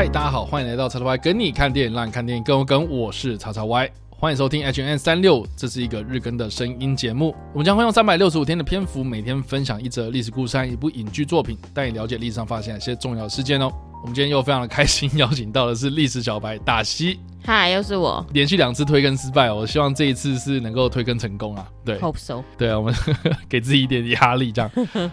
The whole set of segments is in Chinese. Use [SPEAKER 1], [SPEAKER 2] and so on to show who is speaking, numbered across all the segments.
[SPEAKER 1] 嗨，大家好，欢迎来到叉叉 Y 跟你看电影，让你看电影更有梗。我是叉叉 Y，欢迎收听 H N 三六，这是一个日更的声音节目。我们将会用三百六十五天的篇幅，每天分享一则历史故事一部影剧作品，带你了解历史上发生哪些重要事件哦。我们今天又非常的开心，邀请到的是历史小白大西。
[SPEAKER 2] 嗨，又是我。
[SPEAKER 1] 连续两次推更失败哦，我希望这一次是能够推更成功啊。对
[SPEAKER 2] ，Hope so。
[SPEAKER 1] 对啊，我们 给自己一点压力，这样。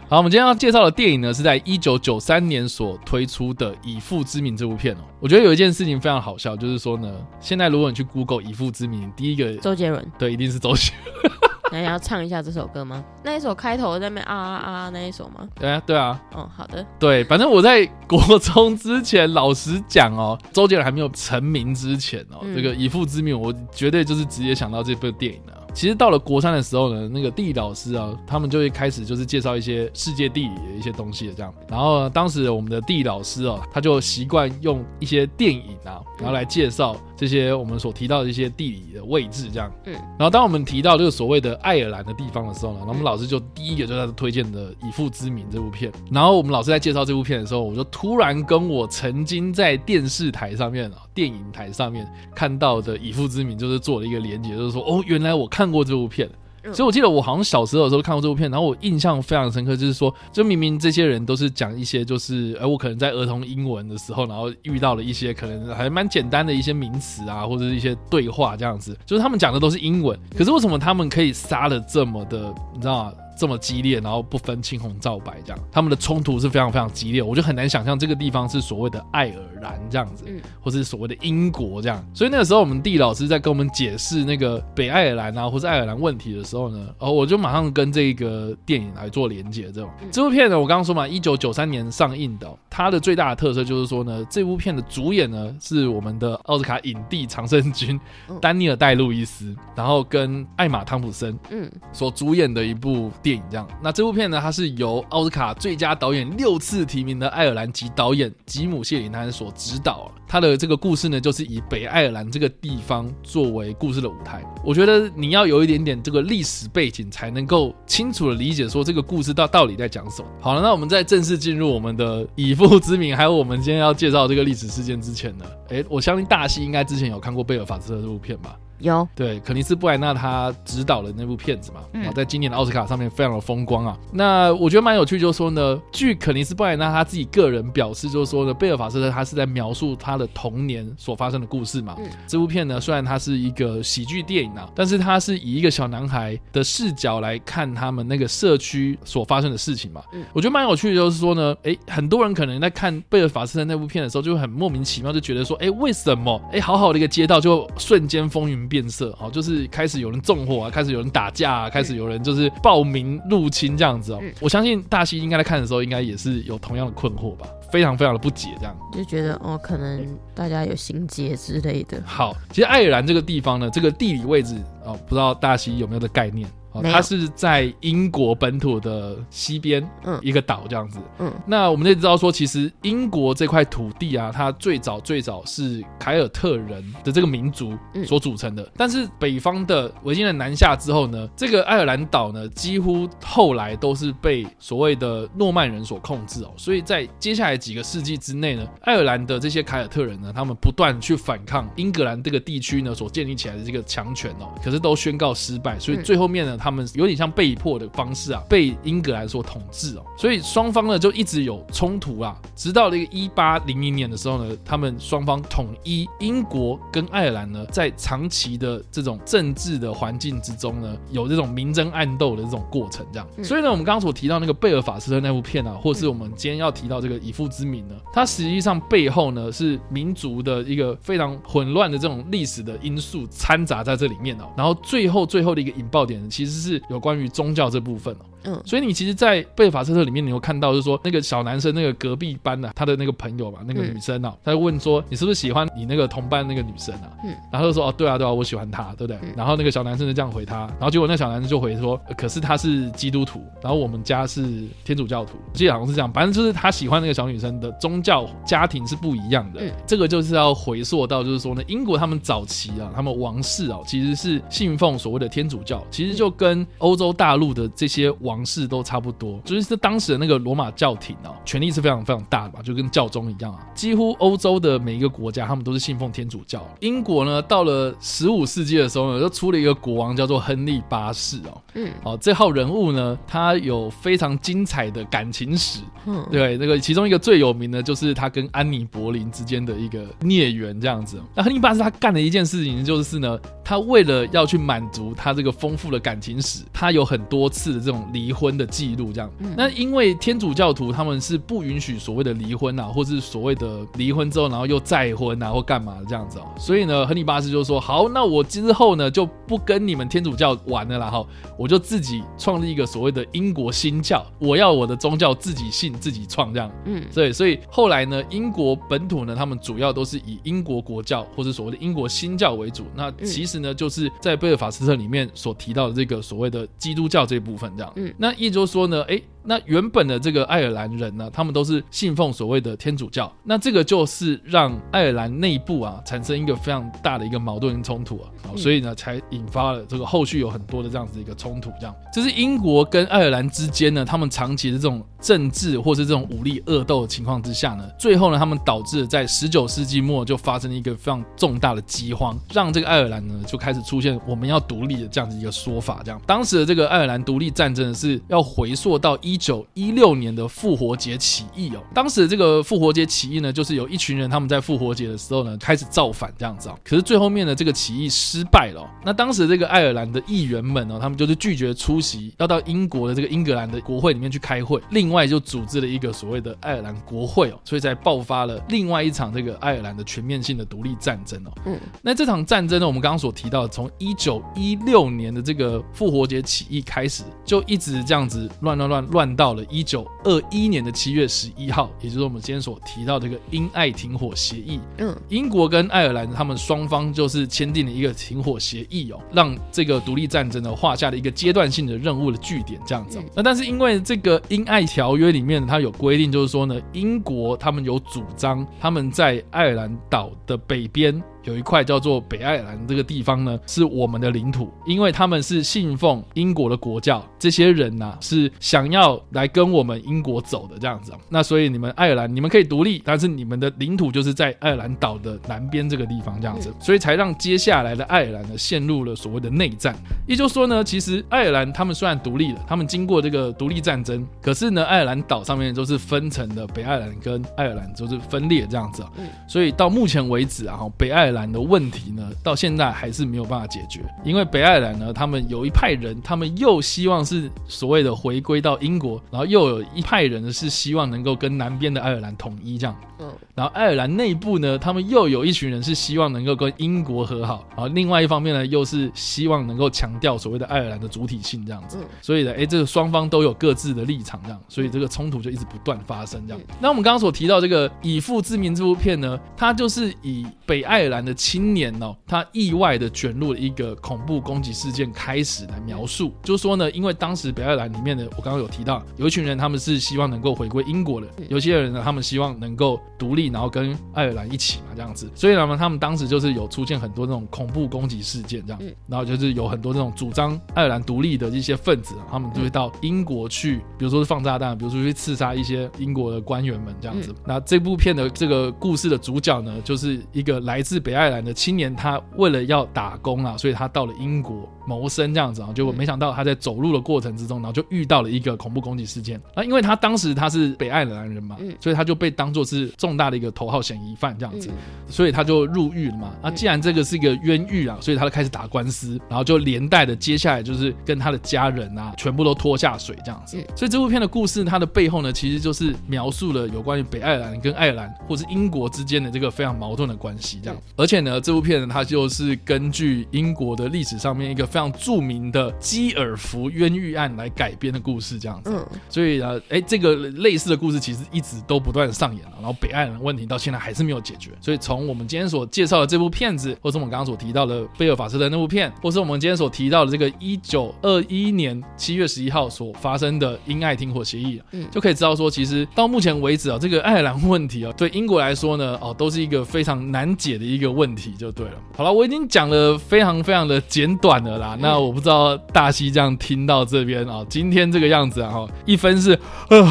[SPEAKER 1] 好，我们今天要介绍的电影呢，是在一九九三年所推出的《以父之名》这部片哦。我觉得有一件事情非常好笑，就是说呢，现在如果你去 Google《以父之名》，第一个
[SPEAKER 2] 周杰伦，
[SPEAKER 1] 对，一定是周杰伦。
[SPEAKER 2] 那你要唱一下这首歌吗？那一首开头在那边啊啊啊那一首吗？
[SPEAKER 1] 对啊，对啊。
[SPEAKER 2] 哦，好的。对，
[SPEAKER 1] 反正我在国中之前，老实讲哦，周杰伦还没有成名之前哦，嗯、这个以父之名，我绝对就是直接想到这部电影了。其实到了国三的时候呢，那个地理老师啊，他们就会开始就是介绍一些世界地理的一些东西的这样。然后呢，当时我们的地理老师哦，他就习惯用一些电影啊，然后来介绍这些我们所提到的一些地理的位置这样。嗯。然后当我们提到这个所谓的爱尔兰的地方的时候呢，然后我们老师就第一个就是他推荐的《以父之名》这部片。然后我们老师在介绍这部片的时候，我就突然跟我曾经在电视台上面啊，电影台上面看到的《以父之名》就是做了一个连接，就是说哦，原来我看。看过这部片，所以我记得我好像小时候的时候看过这部片，然后我印象非常深刻，就是说，就明明这些人都是讲一些，就是，而我可能在儿童英文的时候，然后遇到了一些可能还蛮简单的一些名词啊，或者是一些对话这样子，就是他们讲的都是英文，可是为什么他们可以杀的这么的，你知道吗？这么激烈，然后不分青红皂白这样，他们的冲突是非常非常激烈，我就很难想象这个地方是所谓的爱尔兰这样子，嗯，或是所谓的英国这样。所以那个时候，我们地理老师在跟我们解释那个北爱尔兰啊，或是爱尔兰问题的时候呢，哦，我就马上跟这个电影来做连接。这种这部片呢，我刚刚说嘛，一九九三年上映的，它的最大的特色就是说呢，这部片的主演呢是我们的奥斯卡影帝常胜军丹尼尔戴路易斯，然后跟艾玛汤普森，嗯，所主演的一部。电影这样，那这部片呢，它是由奥斯卡最佳导演六次提名的爱尔兰籍导演吉姆谢里南所执导。他的这个故事呢，就是以北爱尔兰这个地方作为故事的舞台。我觉得你要有一点点这个历史背景，才能够清楚的理解说这个故事到到底在讲什么。好了，那我们在正式进入我们的以父之名，还有我们今天要介绍这个历史事件之前呢，诶，我相信大西应该之前有看过贝尔法斯特这部片吧？
[SPEAKER 2] 有
[SPEAKER 1] 对，肯尼斯布莱纳他执导的那部片子嘛，然后在今年的奥斯卡上面非常的风光啊。那我觉得蛮有趣，就是说呢，据肯尼斯布莱纳他自己个人表示，就是说呢，贝尔法斯特他是在描述他的童年所发生的故事嘛。嗯，这部片呢，虽然它是一个喜剧电影啊，但是它是以一个小男孩的视角来看他们那个社区所发生的事情嘛。嗯，我觉得蛮有趣的，就是说呢，哎，很多人可能在看贝尔法斯特那部片的时候，就很莫名其妙，就觉得说，哎，为什么，哎，好好的一个街道就瞬间风云变色，好，就是开始有人纵火啊，开始有人打架啊，开始有人就是暴民入侵这样子哦。我相信大西应该在看的时候，应该也是有同样的困惑吧，非常非常的不解，这样
[SPEAKER 2] 就觉得哦，可能大家有心结之类的。
[SPEAKER 1] 好，其实爱尔兰这个地方呢，这个地理位置哦，不知道大西有没有的概念？它是在英国本土的西边，嗯，一个岛这样子，嗯，那我们就知道说，其实英国这块土地啊，它最早最早是凯尔特人的这个民族所组成的，但是北方的维京人南下之后呢，这个爱尔兰岛呢，几乎后来都是被所谓的诺曼人所控制哦，所以在接下来几个世纪之内呢，爱尔兰的这些凯尔特人呢，他们不断去反抗英格兰这个地区呢所建立起来的这个强权哦，可是都宣告失败，所以最后面呢，他们有点像被迫的方式啊，被英格兰所统治哦，所以双方呢就一直有冲突啊，直到那个一八零零年的时候呢，他们双方统一，英国跟爱尔兰呢，在长期的这种政治的环境之中呢，有这种明争暗斗的这种过程，这样。所以呢，我们刚刚所提到那个贝尔法斯特那部片啊，或是我们今天要提到这个以父之名呢，它实际上背后呢是民族的一个非常混乱的这种历史的因素掺杂在这里面哦，然后最后最后的一个引爆点其实其实是有。有关于宗教这部分哦，嗯，所以你其实，在贝尔法斯特里面，你有看到，就是说那个小男生，那个隔壁班的他的那个朋友嘛，那个女生啊，他就问说，你是不是喜欢你那个同班那个女生啊？嗯，然后就说，哦，对啊，对啊，我喜欢她，对不对？然后那个小男生就这样回他，然后结果那小男生就回说，可是他是基督徒，然后我们家是天主教徒，我记得好像是这样，反正就是他喜欢那个小女生的宗教家庭是不一样的。这个就是要回溯到，就是说呢，英国他们早期啊，他们王室啊，其实是信奉所谓的天主教，其实就跟欧洲大陆的这些王室都差不多，就是当时的那个罗马教廷哦，权力是非常非常大的嘛，就跟教宗一样啊。几乎欧洲的每一个国家，他们都是信奉天主教。英国呢，到了十五世纪的时候呢，就出了一个国王叫做亨利八世哦。嗯，哦，这号人物呢，他有非常精彩的感情史。嗯，对，那个其中一个最有名的，就是他跟安妮·柏林之间的一个孽缘这样子。那亨利八世他干的一件事情就是呢，他为了要去满足他这个丰富的感情史，他有很多次的这种离婚的记录，这样。嗯、那因为天主教徒他们是不允许所谓的离婚啊，或是所谓的离婚之后然后又再婚啊，或干嘛的这样子哦。所以呢，亨利八世就说：“好，那我之后呢就不跟你们天主教玩了啦，哈，我就自己创立一个所谓的英国新教，我要我的宗教自己信自己创这样。”嗯，对，所以后来呢，英国本土呢，他们主要都是以英国国教或者所谓的英国新教为主。那其实呢，就是在贝尔法斯特里面所提到的这个所谓的基督教这一部分这样。嗯，那一周说呢诶那原本的这个爱尔兰人呢，他们都是信奉所谓的天主教，那这个就是让爱尔兰内部啊产生一个非常大的一个矛盾跟冲突啊，所以呢才引发了这个后续有很多的这样子一个冲突，这样。这是英国跟爱尔兰之间呢，他们长期的这种政治或是这种武力恶斗的情况之下呢，最后呢，他们导致了在十九世纪末就发生了一个非常重大的饥荒，让这个爱尔兰呢就开始出现我们要独立的这样子一个说法，这样。当时的这个爱尔兰独立战争是要回溯到一。一九一六年的复活节起义哦，当时这个复活节起义呢，就是有一群人他们在复活节的时候呢开始造反这样子啊，可是最后面的这个起义失败了。那当时这个爱尔兰的议员们呢，他们就是拒绝出席，要到英国的这个英格兰的国会里面去开会，另外就组织了一个所谓的爱尔兰国会哦，所以才爆发了另外一场这个爱尔兰的全面性的独立战争哦。嗯，那这场战争呢，我们刚刚所提到，从一九一六年的这个复活节起义开始，就一直这样子乱乱乱乱。到了一九二一年的七月十一号，也就是我们今天所提到这个英爱停火协议。嗯，英国跟爱尔兰他们双方就是签订了一个停火协议哦，让这个独立战争呢画下了一个阶段性的任务的据点，这样子。那但是因为这个英爱条约里面它有规定，就是说呢，英国他们有主张他们在爱尔兰岛的北边。有一块叫做北爱尔兰这个地方呢，是我们的领土，因为他们是信奉英国的国教，这些人呢、啊、是想要来跟我们英国走的这样子。那所以你们爱尔兰你们可以独立，但是你们的领土就是在爱尔兰岛的南边这个地方这样子，所以才让接下来的爱尔兰呢陷入了所谓的内战。也就是说呢，其实爱尔兰他们虽然独立了，他们经过这个独立战争，可是呢，爱尔兰岛上面都是分成的，北爱尔兰跟爱尔兰就是分裂这样子。所以到目前为止啊，北爱尔兰。的问题呢，到现在还是没有办法解决，因为北爱尔兰呢，他们有一派人，他们又希望是所谓的回归到英国，然后又有一派人呢是希望能够跟南边的爱尔兰统一这样。嗯，然后爱尔兰内部呢，他们又有一群人是希望能够跟英国和好，然后另外一方面呢，又是希望能够强调所谓的爱尔兰的主体性这样子。所以呢，哎，这个双方都有各自的立场这样，所以这个冲突就一直不断发生这样。那我们刚刚所提到这个《以父之名》这部片呢，它就是以北爱尔兰的青年哦，他意外的卷入了一个恐怖攻击事件开始来描述，就是说呢，因为当时北爱尔兰里面的我刚刚有提到，有一群人他们是希望能够回归英国的，有些人呢他们希望能够独立，然后跟爱尔兰一起嘛这样子，所以呢他们当时就是有出现很多那种恐怖攻击事件这样，然后就是有很多这种主张爱尔兰独立的一些分子，他们就会到英国去，比如说是放炸弹，比如说去刺杀一些英国的官员们这样子。那这部片的这个故事的主角呢，就是一个来自北爱尔兰的。青年他为了要打工啊，所以他到了英国谋生这样子啊，结果没想到他在走路的过程之中，然后就遇到了一个恐怖攻击事件。那因为他当时他是北爱尔兰人嘛，所以他就被当作是重大的一个头号嫌疑犯这样子，所以他就入狱了嘛。那既然这个是一个冤狱啊，所以他就开始打官司，然后就连带的接下来就是跟他的家人啊，全部都拖下水这样子。所以这部片的故事它的背后呢，其实就是描述了有关于北爱尔兰跟爱尔兰或是英国之间的这个非常矛盾的关系这样，而且呢。这部片呢，它就是根据英国的历史上面一个非常著名的基尔福冤狱案来改编的故事，这样子。嗯。所以呢，哎，这个类似的故事其实一直都不断上演了，然后北爱尔兰问题到现在还是没有解决。所以从我们今天所介绍的这部片子，或是我们刚刚所提到的贝尔法斯特的那部片，或是我们今天所提到的这个一九二一年七月十一号所发生的英爱停火协议，嗯，就可以知道说，其实到目前为止啊，这个爱尔兰问题啊，对英国来说呢，哦，都是一个非常难解的一个问题。就对了，好了，我已经讲了非常非常的简短了啦，那我不知道大西这样听到这边啊，今天这个样子啊，哈，一分是呃。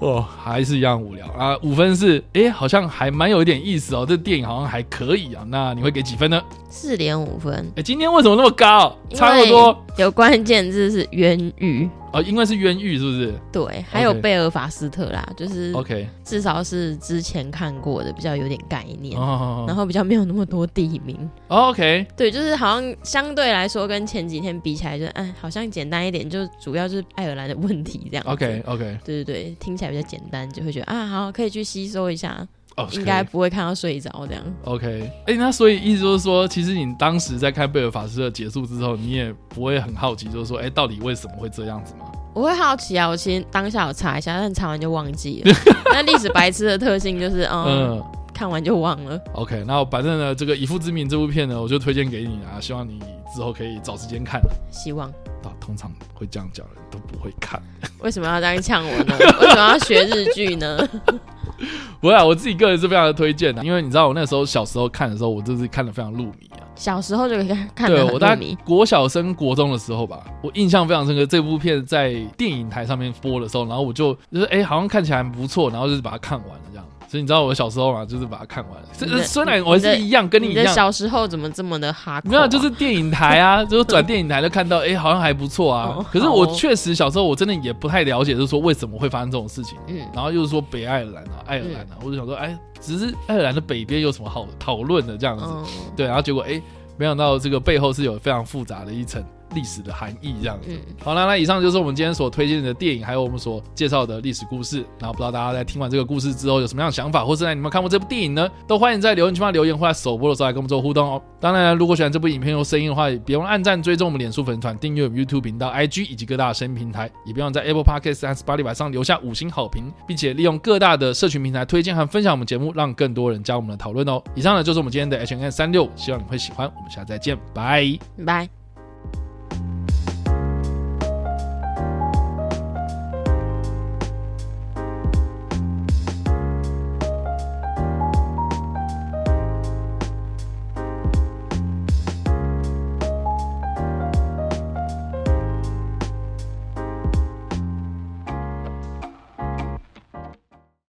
[SPEAKER 1] 哦，还是一样无聊啊！五分是，哎、欸，好像还蛮有一点意思哦。这电影好像还可以啊。那你会给几分呢？
[SPEAKER 2] 四点五分。哎、
[SPEAKER 1] 欸，今天为什么那么高？差不多？
[SPEAKER 2] 有关键字是冤狱。
[SPEAKER 1] 哦，因为是冤狱，是不是？
[SPEAKER 2] 对，还有贝尔法斯特啦，Okay. 就是
[SPEAKER 1] OK，
[SPEAKER 2] 至少是之前看过的，比较有点概念
[SPEAKER 1] ，oh.
[SPEAKER 2] 然后比较没有那么多地名。
[SPEAKER 1] Oh, OK，
[SPEAKER 2] 对，就是好像相对来说跟前几天比起来就，就哎，好像简单一点，就主要就是爱尔兰的问题这样。
[SPEAKER 1] OK OK，
[SPEAKER 2] 对对对，听起来比较简单，就会觉得啊，好可以去吸收一下。
[SPEAKER 1] Okay.
[SPEAKER 2] 应该不会看到睡着这样。
[SPEAKER 1] OK，哎、欸，那所以意思就是说，其实你当时在看贝尔法斯特结束之后，你也不会很好奇，就是说，哎、欸，到底为什么会这样子吗？
[SPEAKER 2] 我会好奇啊，我其实当下有查一下，但查完就忘记了。那历史白痴的特性就是，嗯，嗯看完就忘了。
[SPEAKER 1] OK，那反正呢，这个《以父之名》这部片呢，我就推荐给你啊，希望你之后可以找时间看。
[SPEAKER 2] 希望。
[SPEAKER 1] 啊，通常会这样讲的人都不会看。
[SPEAKER 2] 为什么要这样呛我呢？为什么要学日剧呢？
[SPEAKER 1] 不会啊，我自己个人是非常的推荐的，因为你知道我那时候小时候看的时候，我就是看的非常入迷啊。
[SPEAKER 2] 小时候就可以看，看得很入迷。
[SPEAKER 1] 对，我大概国小升国中的时候吧，我印象非常深刻。这部片在电影台上面播的时候，然后我就就是哎、欸，好像看起来还不错，然后就是把它看完了。所以你知道我小时候嘛，就是把它看完了。虽虽然我是一样跟你一样，
[SPEAKER 2] 小时候怎么这么的哈、啊？
[SPEAKER 1] 没有，就是电影台啊，就是转电影台就看到，哎、欸，好像还不错啊。哦、可是我确实小时候我真的也不太了解，就是说为什么会发生这种事情。嗯，然后又是说北爱尔兰啊，爱尔兰啊，嗯、我就想说，哎、欸，只是爱尔兰的北边有什么好讨论的这样子？嗯、对，然后结果哎、欸，没想到这个背后是有非常复杂的一层。历史的含义这样子，嗯、好了，那以上就是我们今天所推荐的电影，还有我们所介绍的历史故事。然后不知道大家在听完这个故事之后有什么样的想法，或是在你们看过这部电影呢？都欢迎在留言区发留言，或者首播的时候来跟我们做互动哦。当然，如果喜欢这部影片或声音的话，也别忘按赞、追踪我们脸书粉团、订阅我们 YouTube 频道、IG 以及各大声音平台，也别忘在 Apple Podcast 和 Spotify 上留下五星好评，并且利用各大的社群平台推荐和分享我们节目，让更多人加入我们的讨论哦。以上呢就是我们今天的 H&M 365，希望你会喜欢。我们下次再见，拜
[SPEAKER 2] 拜。